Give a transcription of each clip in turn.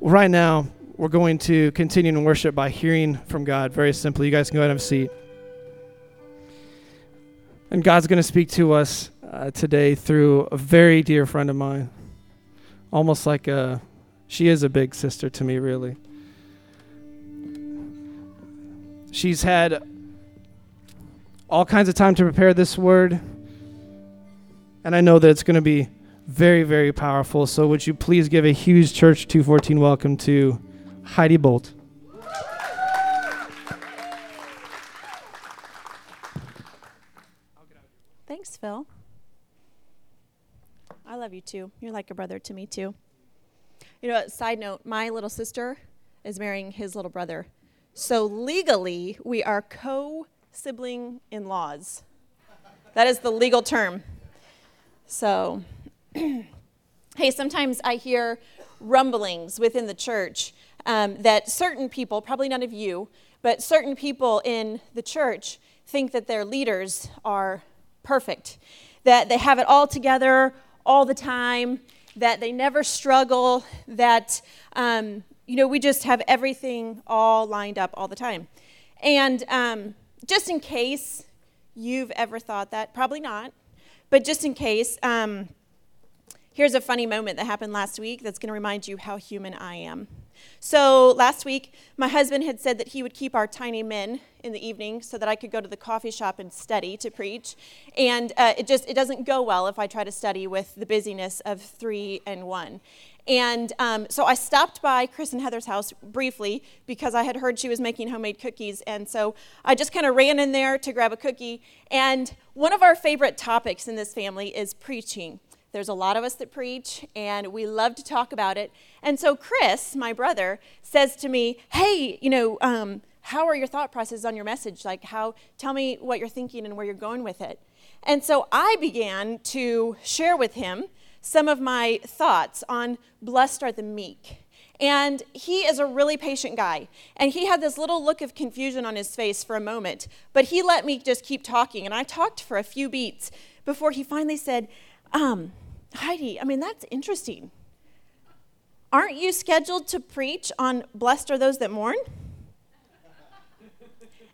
right now, we're going to continue in worship by hearing from God very simply. You guys can go ahead and have a seat. And God's going to speak to us uh, today through a very dear friend of mine. Almost like a, she is a big sister to me, really. She's had all kinds of time to prepare this word. And I know that it's going to be very, very powerful. So, would you please give a huge Church 214 welcome to Heidi Bolt? Thanks, Phil. I love you too. You're like a brother to me too. You know, side note, my little sister is marrying his little brother. So legally, we are co sibling in laws. That is the legal term. So, hey, sometimes I hear rumblings within the church um, that certain people, probably none of you, but certain people in the church think that their leaders are perfect, that they have it all together all the time, that they never struggle, that, um, you know, we just have everything all lined up all the time. And um, just in case you've ever thought that, probably not, but just in case, um, here's a funny moment that happened last week that's going to remind you how human I am. So last week, my husband had said that he would keep our tiny men in the evening so that I could go to the coffee shop and study to preach. And uh, it just it doesn't go well if I try to study with the busyness of three and one. And um, so I stopped by Chris and Heather's house briefly because I had heard she was making homemade cookies. And so I just kind of ran in there to grab a cookie. And one of our favorite topics in this family is preaching. There's a lot of us that preach, and we love to talk about it. And so Chris, my brother, says to me, "Hey, you know, um, how are your thought processes on your message? Like, how? Tell me what you're thinking and where you're going with it." And so I began to share with him some of my thoughts on blessed are the meek. And he is a really patient guy. And he had this little look of confusion on his face for a moment, but he let me just keep talking. And I talked for a few beats before he finally said, um, Heidi, I mean, that's interesting. Aren't you scheduled to preach on blessed are those that mourn?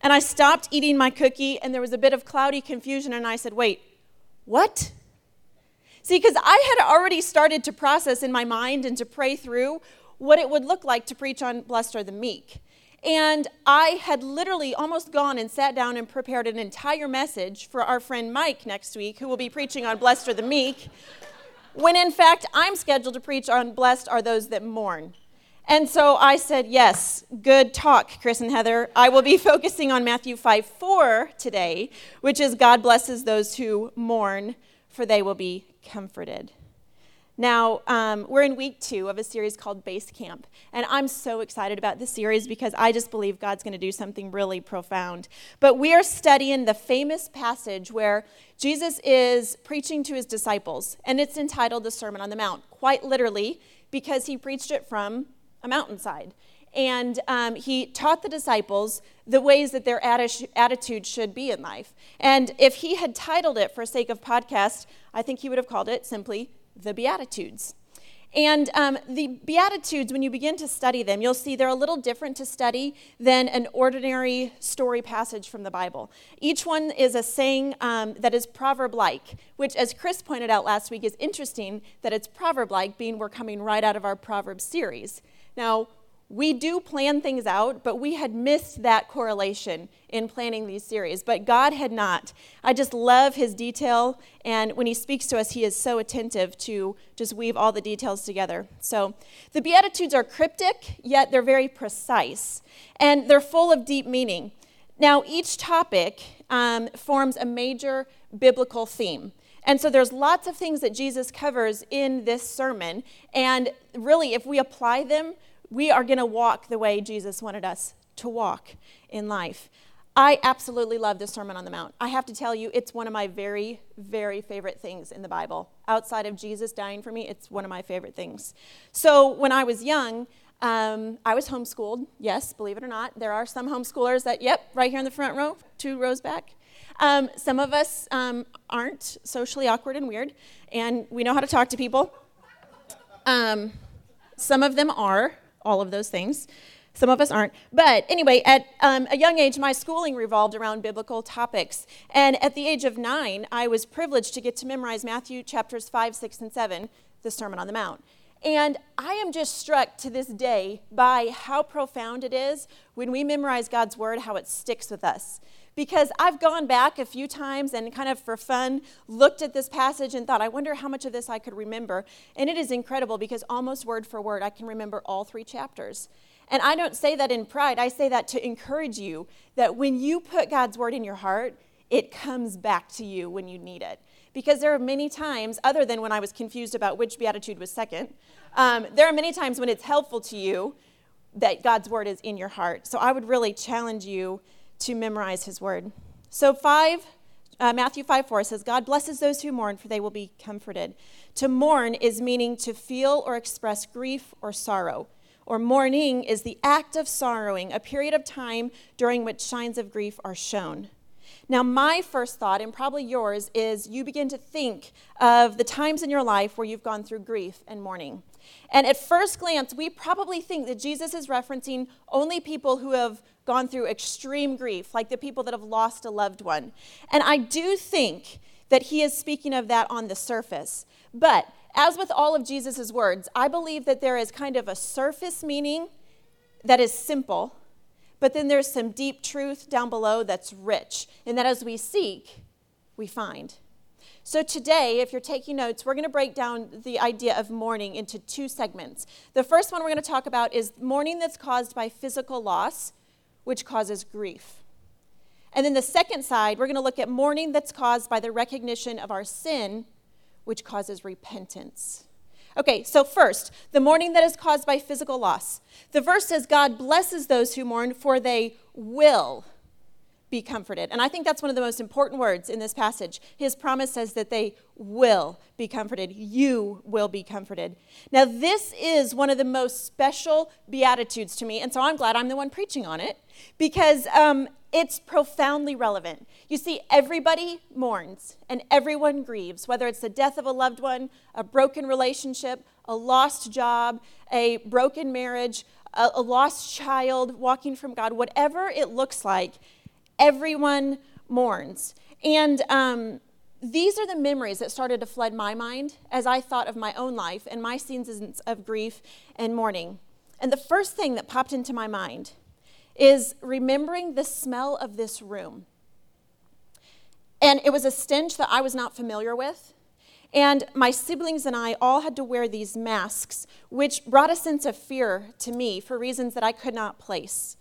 And I stopped eating my cookie, and there was a bit of cloudy confusion, and I said, Wait, what? See, because I had already started to process in my mind and to pray through what it would look like to preach on blessed are the meek. And I had literally almost gone and sat down and prepared an entire message for our friend Mike next week, who will be preaching on Blessed are the Meek, when in fact I'm scheduled to preach on Blessed are those that mourn. And so I said, Yes, good talk, Chris and Heather. I will be focusing on Matthew 5 4 today, which is God blesses those who mourn, for they will be comforted. Now, um, we're in week two of a series called Base Camp, and I'm so excited about this series because I just believe God's going to do something really profound. But we are studying the famous passage where Jesus is preaching to his disciples, and it's entitled the Sermon on the Mount, quite literally, because he preached it from a mountainside. And um, he taught the disciples the ways that their atti- attitude should be in life. And if he had titled it for sake of podcast, I think he would have called it simply the Beatitudes. And um, the Beatitudes, when you begin to study them, you'll see they're a little different to study than an ordinary story passage from the Bible. Each one is a saying um, that is proverb like, which, as Chris pointed out last week, is interesting that it's proverb like, being we're coming right out of our Proverbs series. Now, we do plan things out, but we had missed that correlation in planning these series. But God had not. I just love his detail, and when he speaks to us, he is so attentive to just weave all the details together. So the Beatitudes are cryptic, yet they're very precise, and they're full of deep meaning. Now, each topic um, forms a major biblical theme. And so there's lots of things that Jesus covers in this sermon. And really, if we apply them, we are going to walk the way Jesus wanted us to walk in life. I absolutely love the Sermon on the Mount. I have to tell you, it's one of my very, very favorite things in the Bible. Outside of Jesus dying for me, it's one of my favorite things. So when I was young, um, I was homeschooled. Yes, believe it or not. There are some homeschoolers that, yep, right here in the front row, two rows back. Um, some of us um, aren't socially awkward and weird, and we know how to talk to people. Um, some of them are all of those things. Some of us aren't. But anyway, at um, a young age, my schooling revolved around biblical topics. And at the age of nine, I was privileged to get to memorize Matthew chapters 5, 6, and 7, the Sermon on the Mount. And I am just struck to this day by how profound it is when we memorize God's word, how it sticks with us. Because I've gone back a few times and kind of for fun looked at this passage and thought, I wonder how much of this I could remember. And it is incredible because almost word for word, I can remember all three chapters. And I don't say that in pride, I say that to encourage you that when you put God's word in your heart, it comes back to you when you need it. Because there are many times, other than when I was confused about which beatitude was second, um, there are many times when it's helpful to you that God's word is in your heart. So I would really challenge you to memorize his word. So, 5, uh, Matthew 5 4 says, God blesses those who mourn, for they will be comforted. To mourn is meaning to feel or express grief or sorrow or mourning is the act of sorrowing, a period of time during which signs of grief are shown. Now, my first thought, and probably yours, is you begin to think of the times in your life where you've gone through grief and mourning. And at first glance, we probably think that Jesus is referencing only people who have gone through extreme grief, like the people that have lost a loved one. And I do think that he is speaking of that on the surface. But as with all of Jesus' words, I believe that there is kind of a surface meaning that is simple, but then there's some deep truth down below that's rich, and that as we seek, we find. So, today, if you're taking notes, we're going to break down the idea of mourning into two segments. The first one we're going to talk about is mourning that's caused by physical loss, which causes grief. And then the second side, we're going to look at mourning that's caused by the recognition of our sin, which causes repentance. Okay, so first, the mourning that is caused by physical loss. The verse says, God blesses those who mourn, for they will be comforted. And I think that's one of the most important words in this passage. His promise says that they will be comforted. You will be comforted. Now, this is one of the most special beatitudes to me, and so I'm glad I'm the one preaching on it because um, it's profoundly relevant. You see, everybody mourns and everyone grieves, whether it's the death of a loved one, a broken relationship, a lost job, a broken marriage, a, a lost child walking from God, whatever it looks like, everyone mourns. And um, these are the memories that started to flood my mind as I thought of my own life and my seasons of grief and mourning. And the first thing that popped into my mind is remembering the smell of this room. And it was a stench that I was not familiar with. And my siblings and I all had to wear these masks, which brought a sense of fear to me for reasons that I could not place.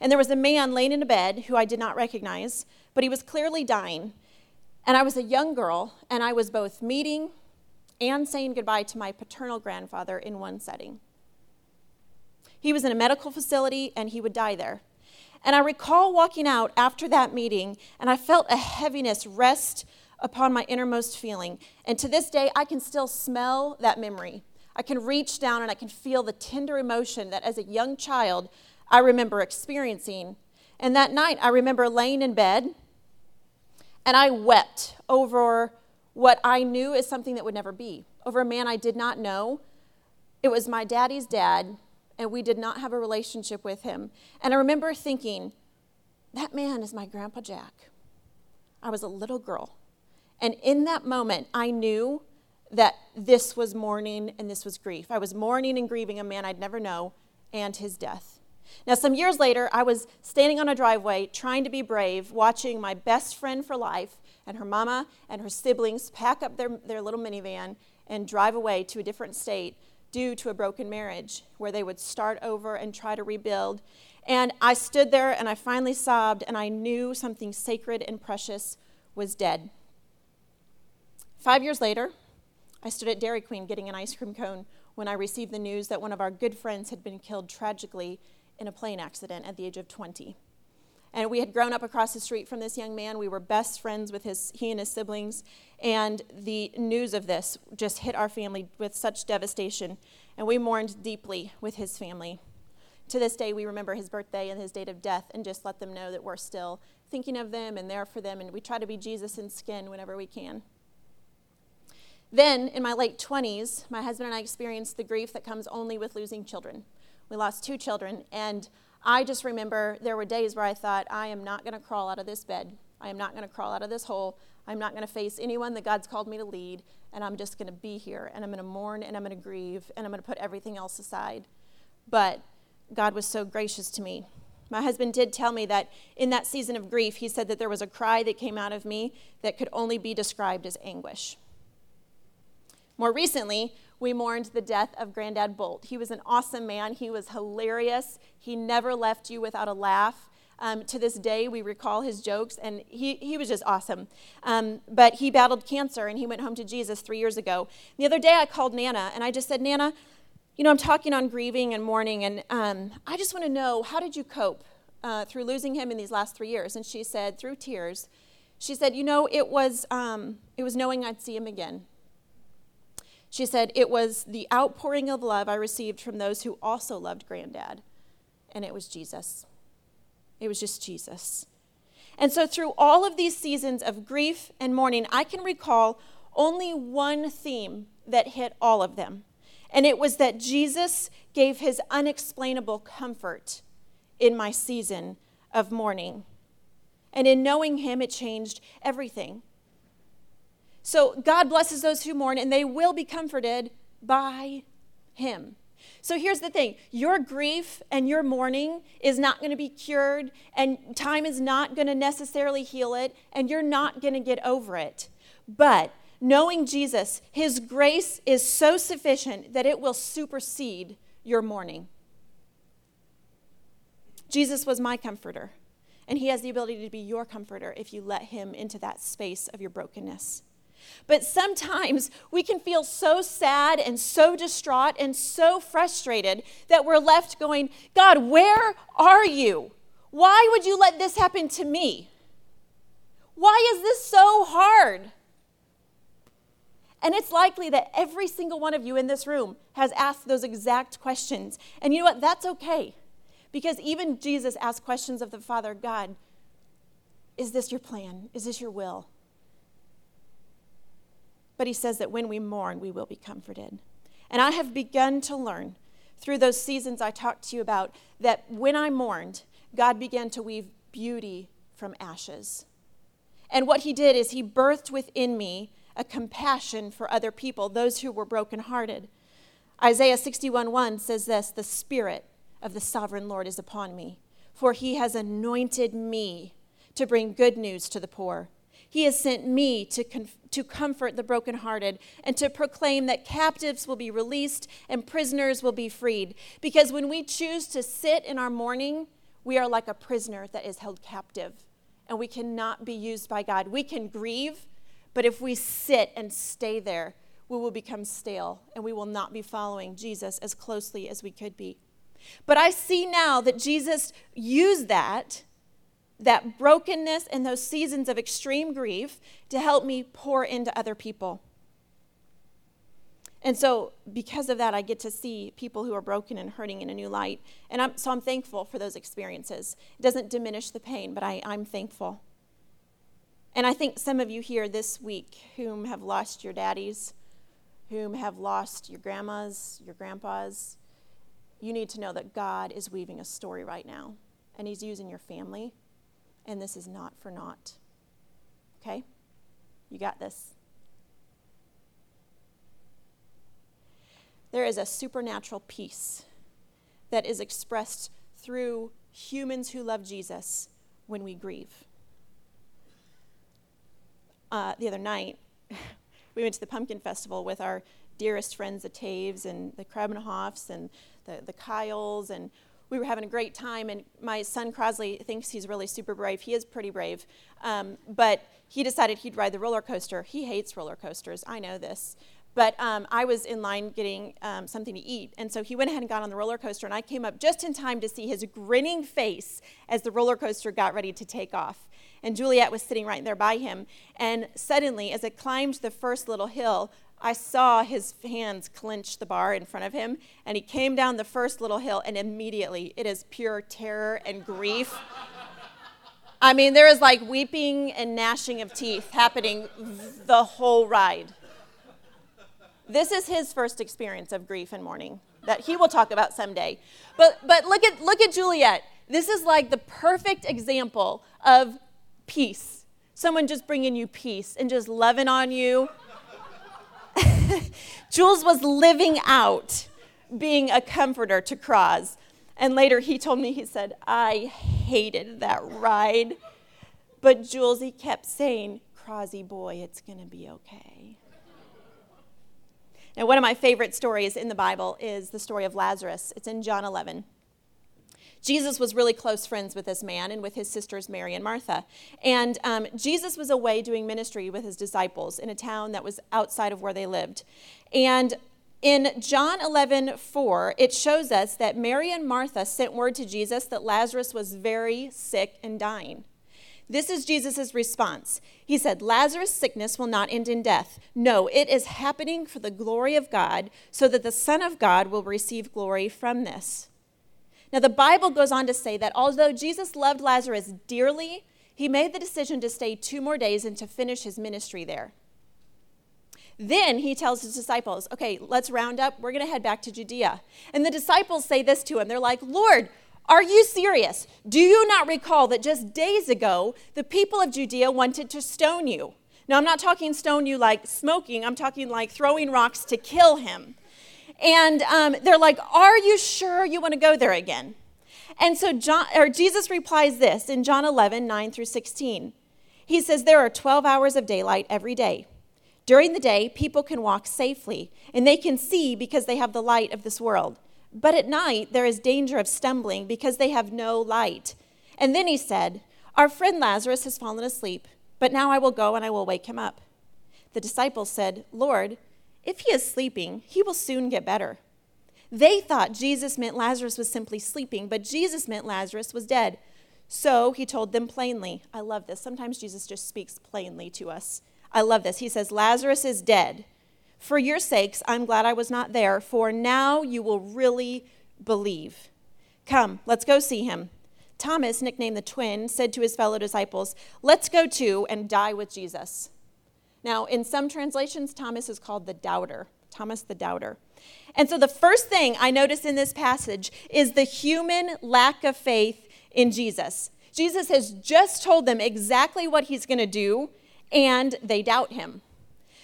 And there was a man laying in a bed who I did not recognize, but he was clearly dying. And I was a young girl, and I was both meeting and saying goodbye to my paternal grandfather in one setting. He was in a medical facility and he would die there. And I recall walking out after that meeting and I felt a heaviness rest upon my innermost feeling. And to this day, I can still smell that memory. I can reach down and I can feel the tender emotion that as a young child I remember experiencing. And that night, I remember laying in bed and I wept over what I knew is something that would never be, over a man I did not know. It was my daddy's dad, and we did not have a relationship with him. And I remember thinking, that man is my Grandpa Jack. I was a little girl. And in that moment, I knew that this was mourning and this was grief. I was mourning and grieving a man I'd never know and his death. Now, some years later, I was standing on a driveway trying to be brave, watching my best friend for life and her mama and her siblings pack up their, their little minivan and drive away to a different state due to a broken marriage, where they would start over and try to rebuild. And I stood there and I finally sobbed, and I knew something sacred and precious was dead. Five years later, I stood at Dairy Queen getting an ice cream cone when I received the news that one of our good friends had been killed tragically in a plane accident at the age of 20. And we had grown up across the street from this young man. We were best friends with his, he and his siblings. And the news of this just hit our family with such devastation. And we mourned deeply with his family. To this day, we remember his birthday and his date of death and just let them know that we're still thinking of them and there for them. And we try to be Jesus in skin whenever we can. Then, in my late 20s, my husband and I experienced the grief that comes only with losing children. We lost two children, and I just remember there were days where I thought, I am not going to crawl out of this bed. I am not going to crawl out of this hole. I'm not going to face anyone that God's called me to lead, and I'm just going to be here, and I'm going to mourn, and I'm going to grieve, and I'm going to put everything else aside. But God was so gracious to me. My husband did tell me that in that season of grief, he said that there was a cry that came out of me that could only be described as anguish. More recently, we mourned the death of Granddad Bolt. He was an awesome man. He was hilarious. He never left you without a laugh. Um, to this day, we recall his jokes, and he, he was just awesome. Um, but he battled cancer, and he went home to Jesus three years ago. The other day, I called Nana, and I just said, Nana, you know, I'm talking on grieving and mourning, and um, I just want to know how did you cope uh, through losing him in these last three years? And she said, through tears, she said, you know, it was, um, it was knowing I'd see him again. She said, It was the outpouring of love I received from those who also loved Granddad, and it was Jesus. It was just Jesus. And so, through all of these seasons of grief and mourning, I can recall only one theme that hit all of them. And it was that Jesus gave his unexplainable comfort in my season of mourning. And in knowing him, it changed everything. So God blesses those who mourn, and they will be comforted by Him. So here's the thing your grief and your mourning is not going to be cured, and time is not going to necessarily heal it, and you're not going to get over it. But knowing Jesus, His grace is so sufficient that it will supersede your mourning. Jesus was my comforter, and He has the ability to be your comforter if you let Him into that space of your brokenness. But sometimes we can feel so sad and so distraught and so frustrated that we're left going, God, where are you? Why would you let this happen to me? Why is this so hard? And it's likely that every single one of you in this room has asked those exact questions. And you know what? That's okay. Because even Jesus asked questions of the Father God Is this your plan? Is this your will? But he says that when we mourn, we will be comforted. And I have begun to learn through those seasons I talked to you about that when I mourned, God began to weave beauty from ashes. And what he did is he birthed within me a compassion for other people, those who were brokenhearted. Isaiah 61 1 says this The Spirit of the sovereign Lord is upon me, for he has anointed me to bring good news to the poor. He has sent me to, to comfort the brokenhearted and to proclaim that captives will be released and prisoners will be freed. Because when we choose to sit in our mourning, we are like a prisoner that is held captive and we cannot be used by God. We can grieve, but if we sit and stay there, we will become stale and we will not be following Jesus as closely as we could be. But I see now that Jesus used that that brokenness and those seasons of extreme grief to help me pour into other people. And so, because of that, I get to see people who are broken and hurting in a new light. And I'm, so I'm thankful for those experiences. It doesn't diminish the pain, but I, I'm thankful. And I think some of you here this week whom have lost your daddies, whom have lost your grandmas, your grandpas, you need to know that God is weaving a story right now. And He's using your family and this is not for naught. Okay? You got this. There is a supernatural peace that is expressed through humans who love Jesus when we grieve. Uh, the other night, we went to the Pumpkin Festival with our dearest friends, the Taves and the Krebenhoffs and the, the Kyles, and we were having a great time, and my son Crosley thinks he's really super brave. He is pretty brave, um, but he decided he'd ride the roller coaster. He hates roller coasters. I know this. But um, I was in line getting um, something to eat, and so he went ahead and got on the roller coaster, and I came up just in time to see his grinning face as the roller coaster got ready to take off. And Juliet was sitting right there by him, and suddenly, as it climbed the first little hill, I saw his hands clench the bar in front of him, and he came down the first little hill, and immediately it is pure terror and grief. I mean, there is like weeping and gnashing of teeth happening the whole ride. This is his first experience of grief and mourning that he will talk about someday. But but look at look at Juliet. This is like the perfect example of peace. Someone just bringing you peace and just loving on you. Jules was living out being a comforter to Cross. And later he told me, he said, I hated that ride. But Jules, he kept saying, Crosby boy, it's going to be okay. Now, one of my favorite stories in the Bible is the story of Lazarus. It's in John 11. Jesus was really close friends with this man and with his sisters Mary and Martha. And um, Jesus was away doing ministry with his disciples in a town that was outside of where they lived. And in John 11, 4, it shows us that Mary and Martha sent word to Jesus that Lazarus was very sick and dying. This is Jesus' response. He said, Lazarus' sickness will not end in death. No, it is happening for the glory of God, so that the Son of God will receive glory from this. Now, the Bible goes on to say that although Jesus loved Lazarus dearly, he made the decision to stay two more days and to finish his ministry there. Then he tells his disciples, Okay, let's round up. We're going to head back to Judea. And the disciples say this to him They're like, Lord, are you serious? Do you not recall that just days ago the people of Judea wanted to stone you? Now, I'm not talking stone you like smoking, I'm talking like throwing rocks to kill him. And um, they're like, Are you sure you want to go there again? And so John, or Jesus replies this in John 11, 9 through 16. He says, There are 12 hours of daylight every day. During the day, people can walk safely, and they can see because they have the light of this world. But at night, there is danger of stumbling because they have no light. And then he said, Our friend Lazarus has fallen asleep, but now I will go and I will wake him up. The disciples said, Lord, if he is sleeping, he will soon get better. They thought Jesus meant Lazarus was simply sleeping, but Jesus meant Lazarus was dead. So he told them plainly. I love this. Sometimes Jesus just speaks plainly to us. I love this. He says, Lazarus is dead. For your sakes, I'm glad I was not there, for now you will really believe. Come, let's go see him. Thomas, nicknamed the twin, said to his fellow disciples, Let's go too and die with Jesus. Now, in some translations, Thomas is called the doubter. Thomas the doubter. And so the first thing I notice in this passage is the human lack of faith in Jesus. Jesus has just told them exactly what he's going to do, and they doubt him.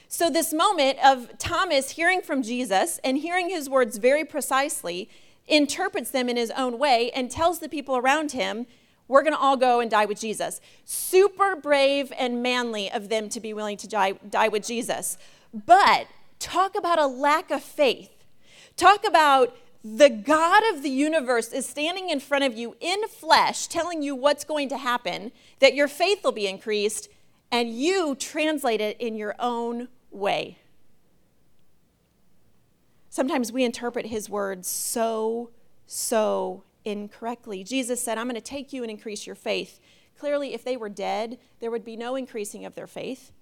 So, this moment of Thomas hearing from Jesus and hearing his words very precisely interprets them in his own way and tells the people around him, We're going to all go and die with Jesus. Super brave and manly of them to be willing to die, die with Jesus. But talk about a lack of faith. Talk about the God of the universe is standing in front of you in flesh, telling you what's going to happen, that your faith will be increased, and you translate it in your own way. Sometimes we interpret his words so, so incorrectly. Jesus said, I'm going to take you and increase your faith. Clearly, if they were dead, there would be no increasing of their faith.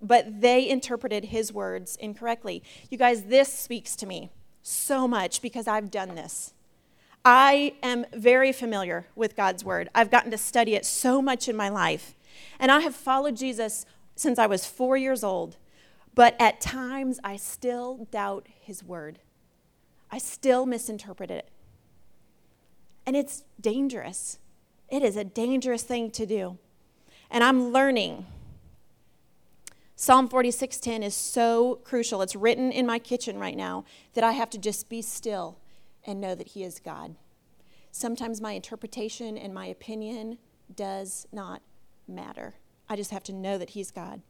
But they interpreted his words incorrectly. You guys, this speaks to me so much because I've done this. I am very familiar with God's word. I've gotten to study it so much in my life. And I have followed Jesus since I was four years old, but at times I still doubt his word. I still misinterpret it. And it's dangerous. It is a dangerous thing to do. And I'm learning. Psalm 46:10 is so crucial. It's written in my kitchen right now that I have to just be still and know that he is God. Sometimes my interpretation and my opinion does not matter. I just have to know that he's God.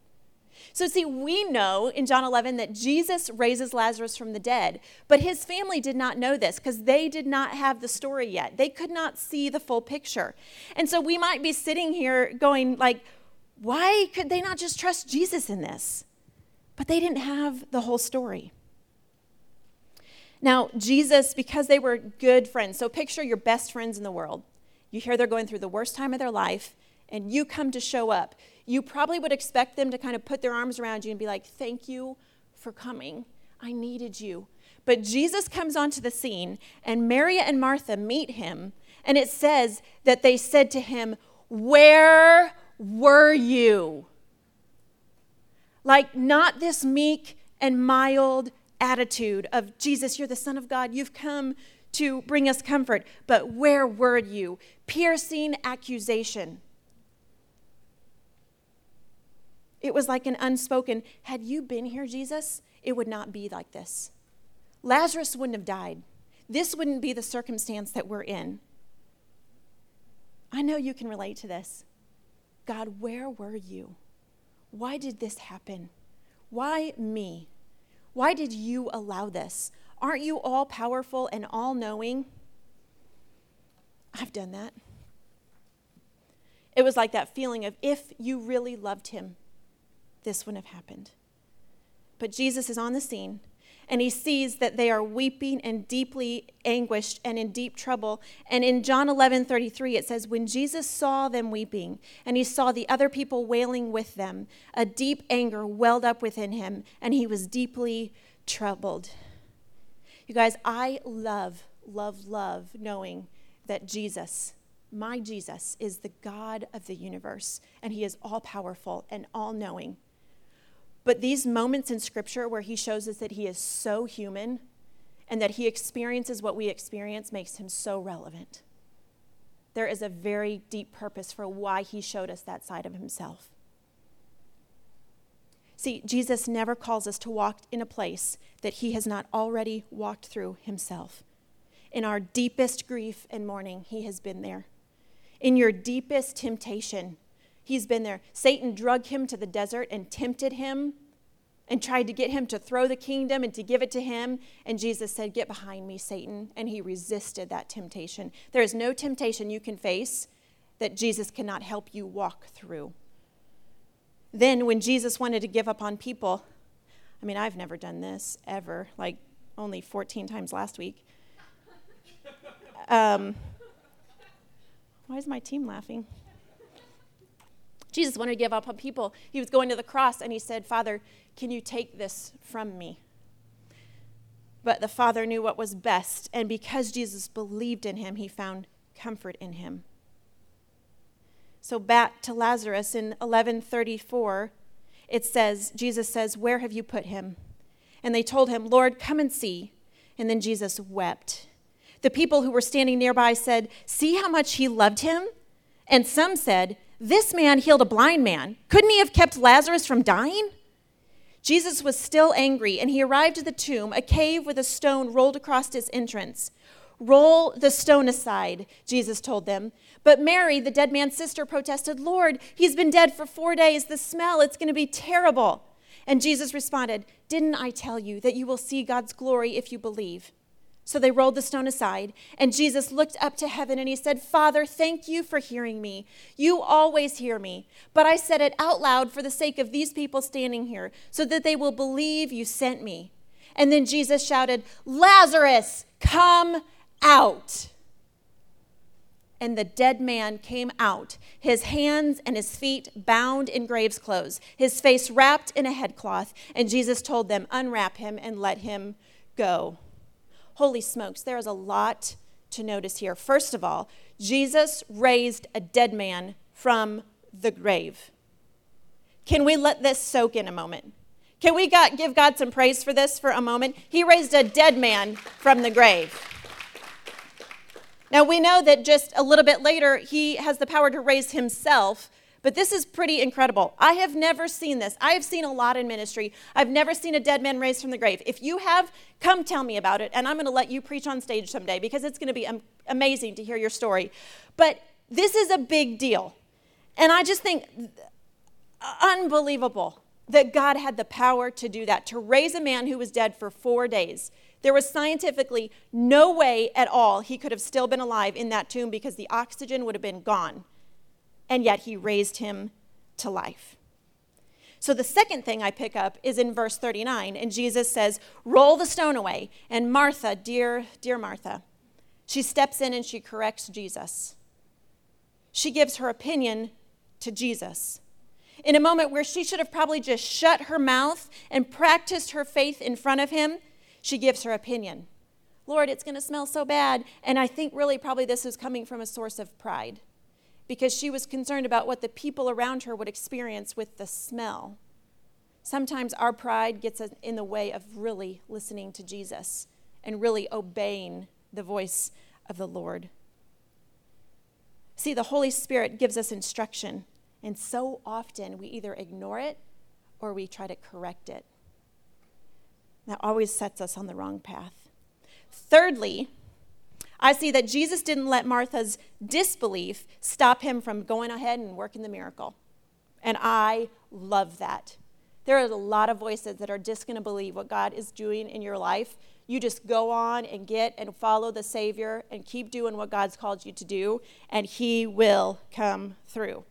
So, see, we know in John 11 that Jesus raises Lazarus from the dead, but his family did not know this because they did not have the story yet. They could not see the full picture. And so we might be sitting here going, like, why could they not just trust Jesus in this? But they didn't have the whole story. Now, Jesus, because they were good friends, so picture your best friends in the world. You hear they're going through the worst time of their life, and you come to show up, you probably would expect them to kind of put their arms around you and be like, Thank you for coming. I needed you. But Jesus comes onto the scene, and Mary and Martha meet him, and it says that they said to him, Where were you? Like, not this meek and mild attitude of Jesus, you're the Son of God. You've come to bring us comfort. But where were you? Piercing accusation. It was like an unspoken, had you been here, Jesus, it would not be like this. Lazarus wouldn't have died. This wouldn't be the circumstance that we're in. I know you can relate to this. God, where were you? Why did this happen? Why me? Why did you allow this? Aren't you all powerful and all knowing? I've done that. It was like that feeling of if you really loved him, this wouldn't have happened. But Jesus is on the scene and he sees that they are weeping and deeply anguished and in deep trouble. And in John 11 33, it says, When Jesus saw them weeping and he saw the other people wailing with them, a deep anger welled up within him and he was deeply troubled. You guys, I love, love, love knowing that Jesus, my Jesus, is the God of the universe and he is all powerful and all knowing. But these moments in Scripture where he shows us that he is so human and that he experiences what we experience makes him so relevant. There is a very deep purpose for why he showed us that side of himself. See, Jesus never calls us to walk in a place that he has not already walked through himself. In our deepest grief and mourning, he has been there. In your deepest temptation, He's been there. Satan drug him to the desert and tempted him and tried to get him to throw the kingdom and to give it to him. And Jesus said, Get behind me, Satan. And he resisted that temptation. There is no temptation you can face that Jesus cannot help you walk through. Then, when Jesus wanted to give up on people, I mean, I've never done this ever, like only 14 times last week. Um, why is my team laughing? Jesus wanted to give up on people. He was going to the cross and he said, Father, can you take this from me? But the Father knew what was best, and because Jesus believed in him, he found comfort in him. So back to Lazarus in 1134, it says, Jesus says, Where have you put him? And they told him, Lord, come and see. And then Jesus wept. The people who were standing nearby said, See how much he loved him? And some said, this man healed a blind man. Couldn't he have kept Lazarus from dying? Jesus was still angry, and he arrived at the tomb, a cave with a stone rolled across its entrance. Roll the stone aside, Jesus told them. But Mary, the dead man's sister, protested, Lord, he's been dead for four days. The smell, it's going to be terrible. And Jesus responded, Didn't I tell you that you will see God's glory if you believe? So they rolled the stone aside, and Jesus looked up to heaven and he said, Father, thank you for hearing me. You always hear me, but I said it out loud for the sake of these people standing here, so that they will believe you sent me. And then Jesus shouted, Lazarus, come out. And the dead man came out, his hands and his feet bound in grave's clothes, his face wrapped in a headcloth. And Jesus told them, Unwrap him and let him go. Holy smokes, there is a lot to notice here. First of all, Jesus raised a dead man from the grave. Can we let this soak in a moment? Can we got, give God some praise for this for a moment? He raised a dead man from the grave. Now, we know that just a little bit later, he has the power to raise himself but this is pretty incredible. I have never seen this. I have seen a lot in ministry. I've never seen a dead man raised from the grave. If you have, come tell me about it, and I'm going to let you preach on stage someday because it's going to be amazing to hear your story. But this is a big deal. And I just think uh, unbelievable that God had the power to do that, to raise a man who was dead for four days. There was scientifically no way at all he could have still been alive in that tomb because the oxygen would have been gone and yet he raised him to life. So the second thing I pick up is in verse 39, and Jesus says, Roll the stone away. And Martha, dear, dear Martha, she steps in and she corrects Jesus. She gives her opinion to Jesus. In a moment where she should have probably just shut her mouth and practiced her faith in front of him, she gives her opinion. Lord, it's going to smell so bad. And I think really probably this is coming from a source of pride because she was concerned about what the people around her would experience with the smell. Sometimes our pride gets in the way of really listening to Jesus and really obeying the voice of the Lord. See, the Holy Spirit gives us instruction, and so often we either ignore it or we try to correct it. That always sets us on the wrong path. Thirdly, I see that Jesus didn't let Martha's disbelief stop him from going ahead and working the miracle. And I love that. There are a lot of voices that are just going to believe what God is doing in your life. You just go on and get and follow the Savior and keep doing what God's called you to do, and He will come through.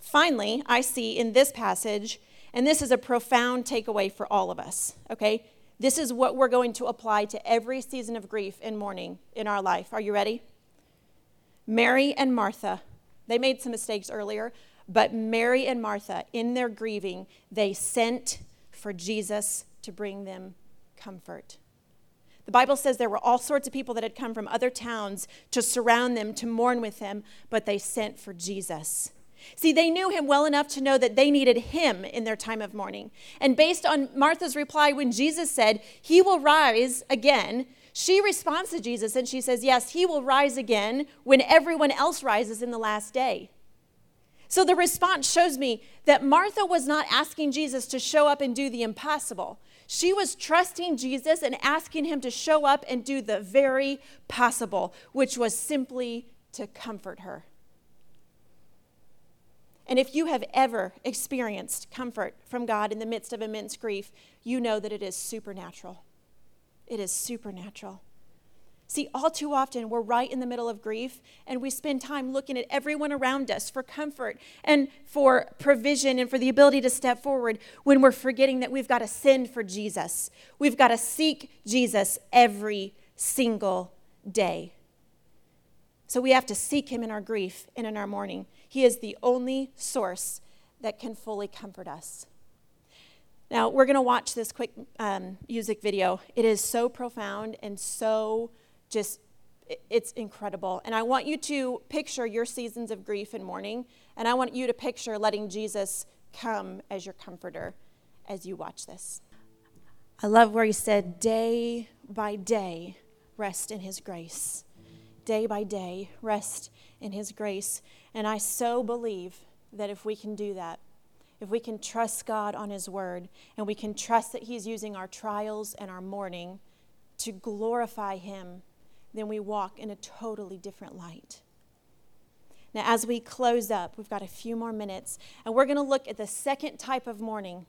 Finally, I see in this passage, and this is a profound takeaway for all of us, okay? This is what we're going to apply to every season of grief and mourning in our life. Are you ready? Mary and Martha, they made some mistakes earlier, but Mary and Martha, in their grieving, they sent for Jesus to bring them comfort. The Bible says there were all sorts of people that had come from other towns to surround them, to mourn with them, but they sent for Jesus. See, they knew him well enough to know that they needed him in their time of mourning. And based on Martha's reply, when Jesus said, He will rise again, she responds to Jesus and she says, Yes, he will rise again when everyone else rises in the last day. So the response shows me that Martha was not asking Jesus to show up and do the impossible. She was trusting Jesus and asking him to show up and do the very possible, which was simply to comfort her. And if you have ever experienced comfort from God in the midst of immense grief, you know that it is supernatural. It is supernatural. See, all too often we're right in the middle of grief and we spend time looking at everyone around us for comfort and for provision and for the ability to step forward when we're forgetting that we've got to send for Jesus. We've got to seek Jesus every single day. So we have to seek him in our grief and in our mourning. He is the only source that can fully comfort us. Now, we're going to watch this quick um, music video. It is so profound and so just it's incredible. And I want you to picture your seasons of grief and mourning, and I want you to picture letting Jesus come as your comforter as you watch this. I love where he said, day by day, rest in his grace. Day by day, rest in his grace. And I so believe that if we can do that, if we can trust God on his word, and we can trust that he's using our trials and our mourning to glorify him then we walk in a totally different light. Now, as we close up, we've got a few more minutes, and we're going to look at the second type of mourning.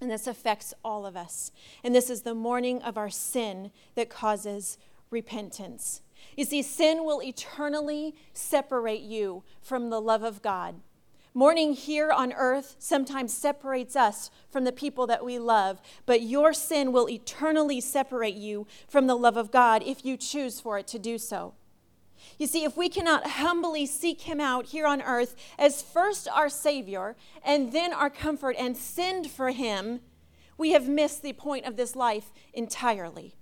And this affects all of us. And this is the mourning of our sin that causes repentance. You see, sin will eternally separate you from the love of God. Mourning here on earth sometimes separates us from the people that we love, but your sin will eternally separate you from the love of God if you choose for it to do so. You see, if we cannot humbly seek Him out here on earth as first our Savior and then our comfort and send for Him, we have missed the point of this life entirely.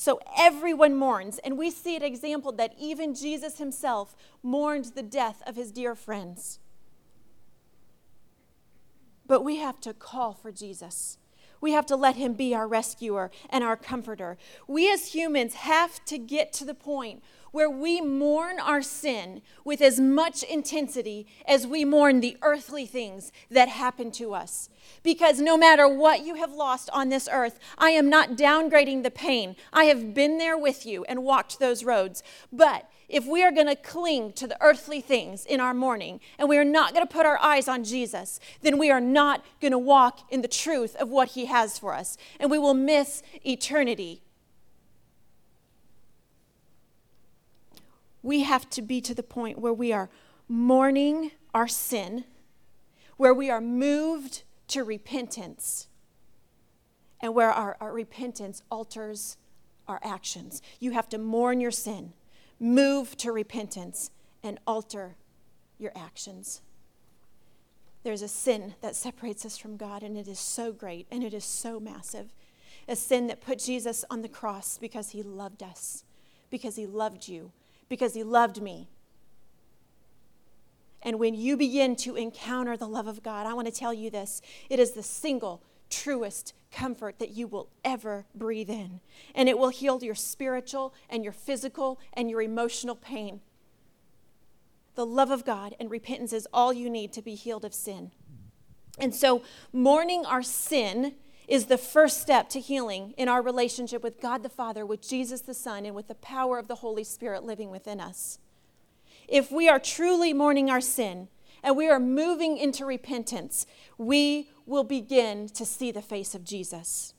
So everyone mourns, and we see an example that even Jesus Himself mourned the death of His dear friends. But we have to call for Jesus. We have to let him be our rescuer and our comforter. We as humans have to get to the point where we mourn our sin with as much intensity as we mourn the earthly things that happen to us. Because no matter what you have lost on this earth, I am not downgrading the pain. I have been there with you and walked those roads. But if we are going to cling to the earthly things in our mourning and we are not going to put our eyes on Jesus, then we are not going to walk in the truth of what He has for us. And we will miss eternity. We have to be to the point where we are mourning our sin, where we are moved to repentance, and where our, our repentance alters our actions. You have to mourn your sin move to repentance and alter your actions. There's a sin that separates us from God, and it is so great and it is so massive. A sin that put Jesus on the cross because he loved us, because he loved you, because he loved me. And when you begin to encounter the love of God, I want to tell you this it is the single truest comfort that you will ever breathe in. And it will heal your spiritual and your physical and your emotional pain. The love of God and repentance is all you need to be healed of sin. And so, mourning our sin is the first step to healing in our relationship with God the Father, with Jesus the Son, and with the power of the Holy Spirit living within us. If we are truly mourning our sin and we are moving into repentance, we will begin to see the face of Jesus.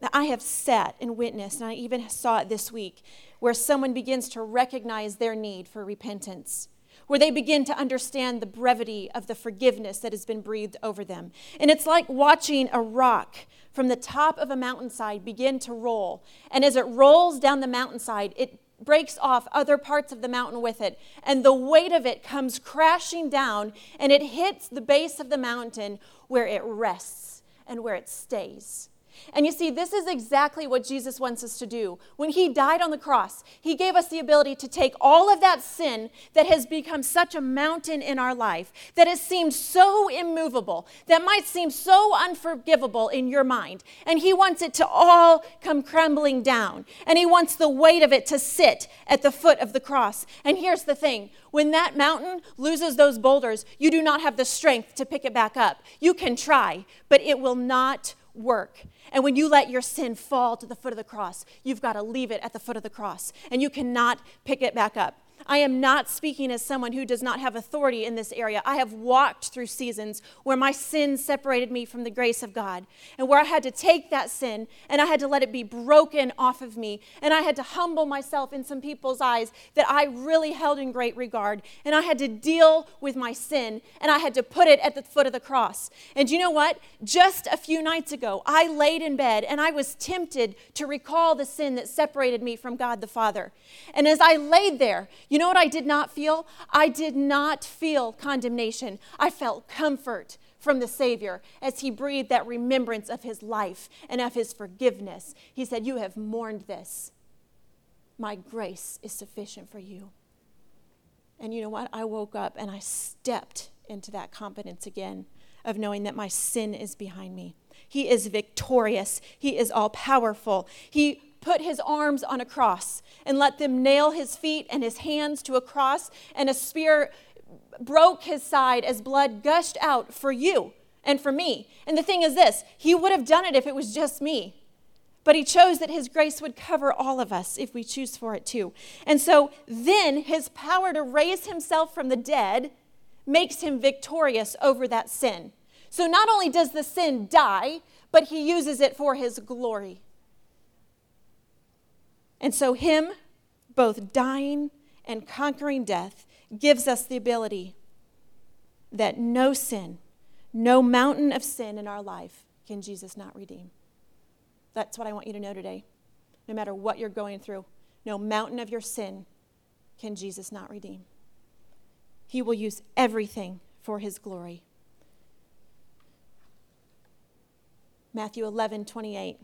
Now, I have sat and witnessed, and I even saw it this week, where someone begins to recognize their need for repentance where they begin to understand the brevity of the forgiveness that has been breathed over them. And it's like watching a rock from the top of a mountainside begin to roll. And as it rolls down the mountainside, it breaks off other parts of the mountain with it. And the weight of it comes crashing down and it hits the base of the mountain where it rests and where it stays. And you see, this is exactly what Jesus wants us to do. When he died on the cross, he gave us the ability to take all of that sin that has become such a mountain in our life, that has seemed so immovable, that might seem so unforgivable in your mind. And he wants it to all come crumbling down. And he wants the weight of it to sit at the foot of the cross. And here's the thing when that mountain loses those boulders, you do not have the strength to pick it back up. You can try, but it will not work. And when you let your sin fall to the foot of the cross, you've got to leave it at the foot of the cross, and you cannot pick it back up. I am not speaking as someone who does not have authority in this area. I have walked through seasons where my sin separated me from the grace of God, and where I had to take that sin and I had to let it be broken off of me, and I had to humble myself in some people's eyes that I really held in great regard, and I had to deal with my sin, and I had to put it at the foot of the cross. And you know what? Just a few nights ago, I laid in bed and I was tempted to recall the sin that separated me from God the Father. And as I laid there, you know what I did not feel? I did not feel condemnation. I felt comfort from the Savior as he breathed that remembrance of his life and of his forgiveness. He said, You have mourned this. My grace is sufficient for you. And you know what? I woke up and I stepped into that confidence again of knowing that my sin is behind me. He is victorious. He is all powerful. He put his arms on a cross and let them nail his feet and his hands to a cross, and a spear broke his side as blood gushed out for you and for me. And the thing is this he would have done it if it was just me. But he chose that his grace would cover all of us if we choose for it too. And so then his power to raise himself from the dead makes him victorious over that sin. So not only does the sin die, but he uses it for his glory. And so, Him both dying and conquering death gives us the ability that no sin, no mountain of sin in our life can Jesus not redeem. That's what I want you to know today. No matter what you're going through, no mountain of your sin can Jesus not redeem. He will use everything for his glory. Matthew 11, 28.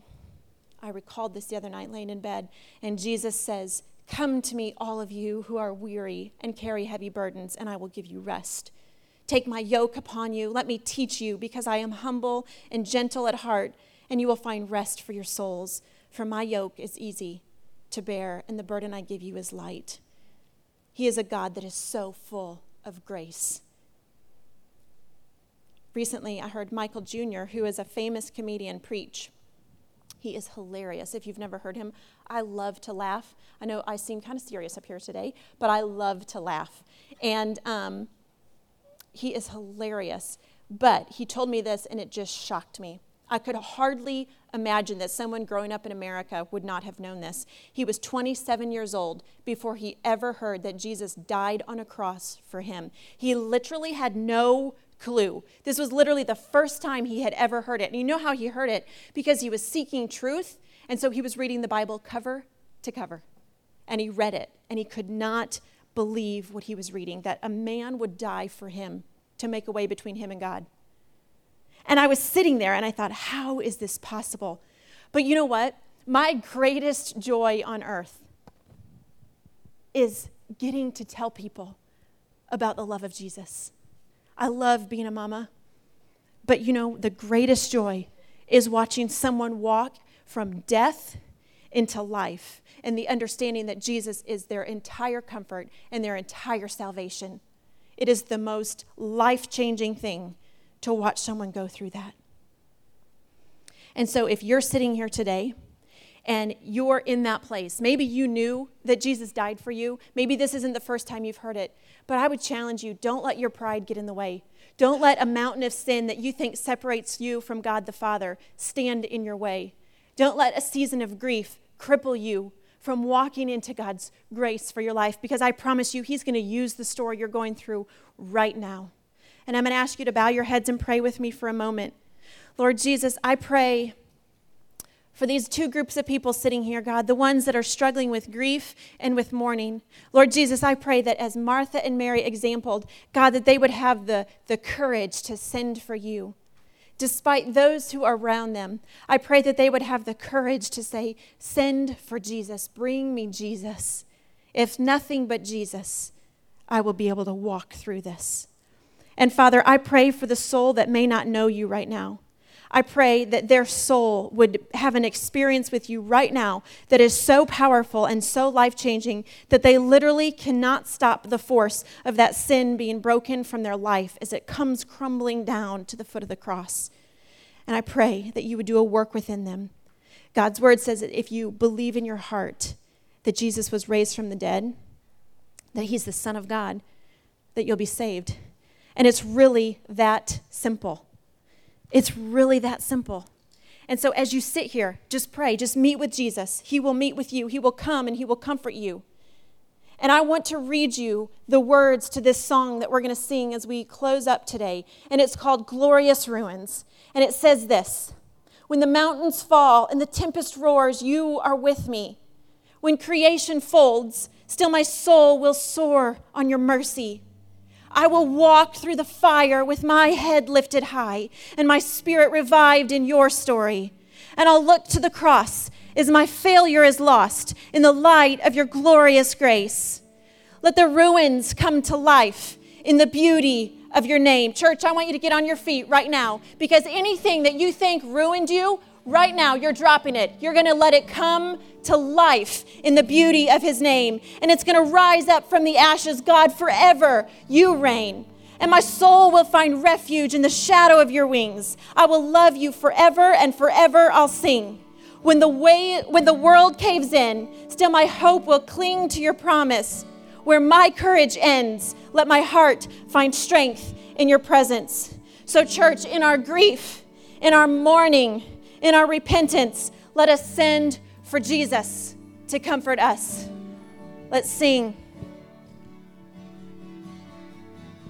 I recalled this the other night laying in bed, and Jesus says, Come to me, all of you who are weary and carry heavy burdens, and I will give you rest. Take my yoke upon you. Let me teach you, because I am humble and gentle at heart, and you will find rest for your souls. For my yoke is easy to bear, and the burden I give you is light. He is a God that is so full of grace. Recently, I heard Michael Jr., who is a famous comedian, preach. He is hilarious. If you've never heard him, I love to laugh. I know I seem kind of serious up here today, but I love to laugh. And um, he is hilarious. But he told me this, and it just shocked me. I could hardly imagine that someone growing up in America would not have known this. He was 27 years old before he ever heard that Jesus died on a cross for him. He literally had no clue. This was literally the first time he had ever heard it. And you know how he heard it? Because he was seeking truth. And so he was reading the Bible cover to cover. And he read it. And he could not believe what he was reading that a man would die for him to make a way between him and God. And I was sitting there and I thought, how is this possible? But you know what? My greatest joy on earth is getting to tell people about the love of Jesus. I love being a mama. But you know, the greatest joy is watching someone walk from death into life and the understanding that Jesus is their entire comfort and their entire salvation. It is the most life changing thing to watch someone go through that. And so, if you're sitting here today and you're in that place, maybe you knew that Jesus died for you, maybe this isn't the first time you've heard it, but I would challenge you don't let your pride get in the way. Don't let a mountain of sin that you think separates you from God the Father stand in your way. Don't let a season of grief cripple you from walking into God's grace for your life because I promise you, He's going to use the story you're going through right now. And I'm going to ask you to bow your heads and pray with me for a moment. Lord Jesus, I pray for these two groups of people sitting here, God, the ones that are struggling with grief and with mourning. Lord Jesus, I pray that as Martha and Mary exampled, God, that they would have the, the courage to send for you. Despite those who are around them, I pray that they would have the courage to say, Send for Jesus, bring me Jesus. If nothing but Jesus, I will be able to walk through this. And Father, I pray for the soul that may not know you right now. I pray that their soul would have an experience with you right now that is so powerful and so life changing that they literally cannot stop the force of that sin being broken from their life as it comes crumbling down to the foot of the cross. And I pray that you would do a work within them. God's word says that if you believe in your heart that Jesus was raised from the dead, that he's the Son of God, that you'll be saved. And it's really that simple. It's really that simple. And so as you sit here, just pray, just meet with Jesus. He will meet with you, He will come and He will comfort you. And I want to read you the words to this song that we're going to sing as we close up today. And it's called Glorious Ruins. And it says this When the mountains fall and the tempest roars, you are with me. When creation folds, still my soul will soar on your mercy. I will walk through the fire with my head lifted high and my spirit revived in your story. And I'll look to the cross as my failure is lost in the light of your glorious grace. Let the ruins come to life in the beauty of your name. Church, I want you to get on your feet right now because anything that you think ruined you, right now you're dropping it. You're going to let it come to life in the beauty of his name. And it's going to rise up from the ashes. God, forever you reign. And my soul will find refuge in the shadow of your wings. I will love you forever and forever I'll sing. When the way when the world caves in, still my hope will cling to your promise. Where my courage ends, let my heart find strength in your presence. So church, in our grief, in our mourning, in our repentance, let us send for Jesus to comfort us. Let's sing.